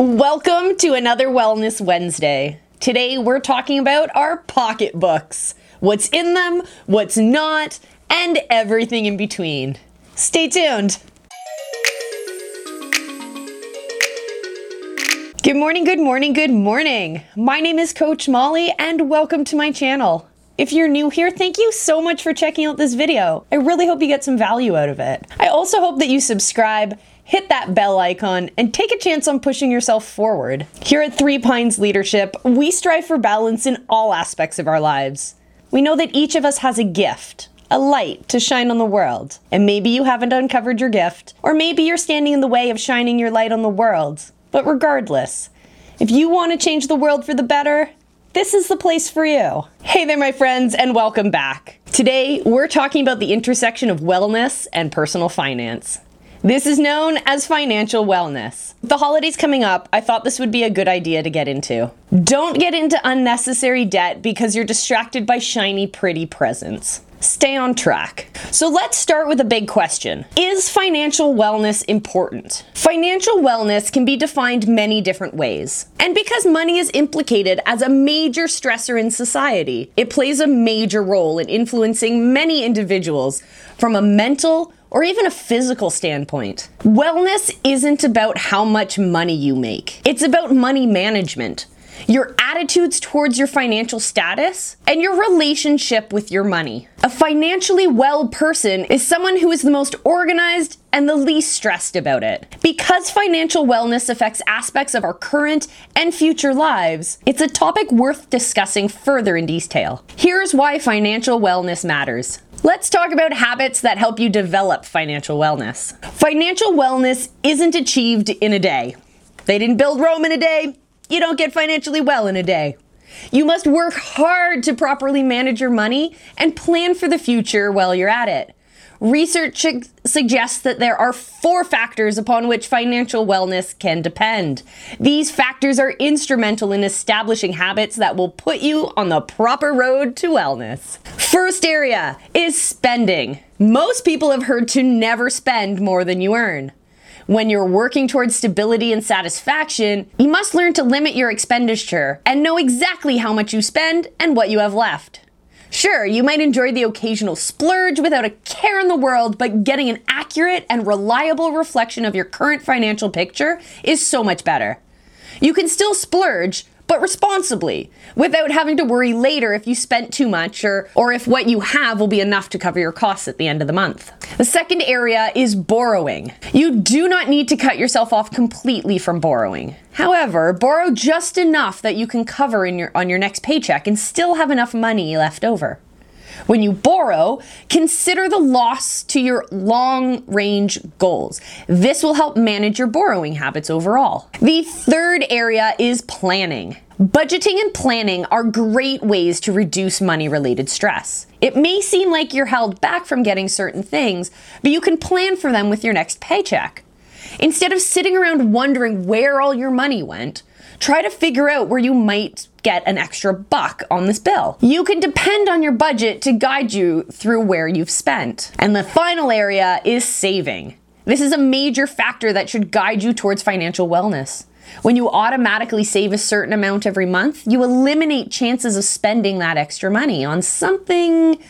Welcome to another Wellness Wednesday. Today we're talking about our pocketbooks what's in them, what's not, and everything in between. Stay tuned. Good morning, good morning, good morning. My name is Coach Molly, and welcome to my channel. If you're new here, thank you so much for checking out this video. I really hope you get some value out of it. I also hope that you subscribe, hit that bell icon, and take a chance on pushing yourself forward. Here at Three Pines Leadership, we strive for balance in all aspects of our lives. We know that each of us has a gift, a light to shine on the world. And maybe you haven't uncovered your gift, or maybe you're standing in the way of shining your light on the world. But regardless, if you want to change the world for the better, this is the place for you. Hey there, my friends, and welcome back. Today, we're talking about the intersection of wellness and personal finance. This is known as financial wellness. The holidays coming up, I thought this would be a good idea to get into. Don't get into unnecessary debt because you're distracted by shiny, pretty presents stay on track. So let's start with a big question Is financial wellness important? Financial wellness can be defined many different ways. And because money is implicated as a major stressor in society, it plays a major role in influencing many individuals from a mental or even a physical standpoint. Wellness isn't about how much money you make, it's about money management your attitudes towards your financial status, and your relationship with your money. A financially well person is someone who is the most organized and the least stressed about it. Because financial wellness affects aspects of our current and future lives, it's a topic worth discussing further in detail. Here's why financial wellness matters. Let's talk about habits that help you develop financial wellness. Financial wellness isn't achieved in a day. They didn't build Rome in a day, you don't get financially well in a day. You must work hard to properly manage your money and plan for the future while you're at it. Research suggests that there are four factors upon which financial wellness can depend. These factors are instrumental in establishing habits that will put you on the proper road to wellness. First area is spending. Most people have heard to never spend more than you earn. When you're working towards stability and satisfaction, you must learn to limit your expenditure and know exactly how much you spend and what you have left. Sure, you might enjoy the occasional splurge without a care in the world, but getting an accurate and reliable reflection of your current financial picture is so much better. You can still splurge, but responsibly, without having to worry later if you spent too much or, or if what you have will be enough to cover your costs at the end of the month. The second area is borrowing. You do not need to cut yourself off completely from borrowing. However, borrow just enough that you can cover in your, on your next paycheck and still have enough money left over. When you borrow, consider the loss to your long range goals. This will help manage your borrowing habits overall. The third area is planning. Budgeting and planning are great ways to reduce money related stress. It may seem like you're held back from getting certain things, but you can plan for them with your next paycheck. Instead of sitting around wondering where all your money went, try to figure out where you might get an extra buck on this bill. You can depend on your budget to guide you through where you've spent. And the final area is saving. This is a major factor that should guide you towards financial wellness. When you automatically save a certain amount every month, you eliminate chances of spending that extra money on something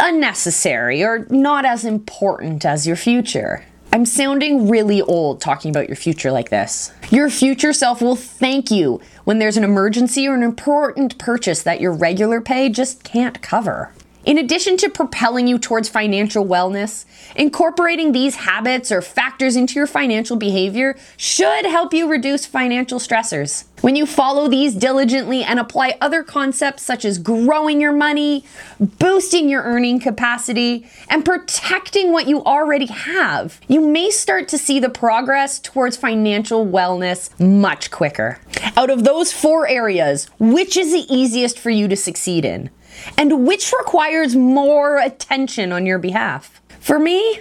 unnecessary or not as important as your future. I'm sounding really old talking about your future like this. Your future self will thank you when there's an emergency or an important purchase that your regular pay just can't cover. In addition to propelling you towards financial wellness, incorporating these habits or factors into your financial behavior should help you reduce financial stressors. When you follow these diligently and apply other concepts such as growing your money, boosting your earning capacity, and protecting what you already have, you may start to see the progress towards financial wellness much quicker. Out of those four areas, which is the easiest for you to succeed in? And which requires more attention on your behalf. For me,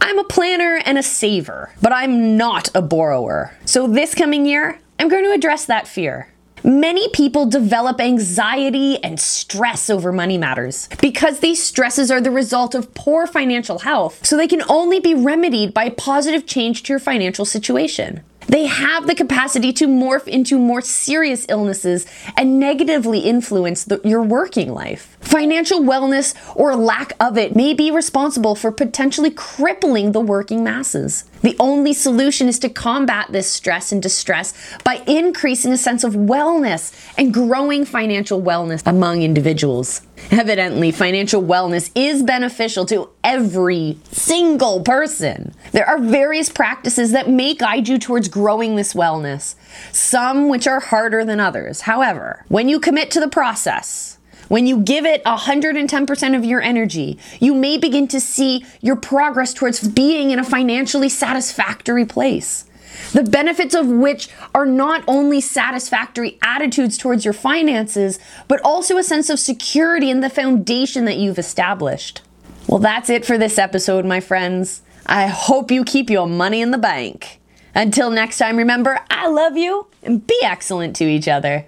I'm a planner and a saver, but I'm not a borrower. So this coming year, I'm going to address that fear. Many people develop anxiety and stress over money matters because these stresses are the result of poor financial health, so they can only be remedied by positive change to your financial situation. They have the capacity to morph into more serious illnesses and negatively influence the, your working life. Financial wellness or lack of it may be responsible for potentially crippling the working masses. The only solution is to combat this stress and distress by increasing a sense of wellness and growing financial wellness among individuals. Evidently, financial wellness is beneficial to every single person. There are various practices that may guide you towards growing this wellness, some which are harder than others. However, when you commit to the process, when you give it 110% of your energy, you may begin to see your progress towards being in a financially satisfactory place. The benefits of which are not only satisfactory attitudes towards your finances, but also a sense of security in the foundation that you've established. Well, that's it for this episode, my friends. I hope you keep your money in the bank. Until next time, remember, I love you and be excellent to each other.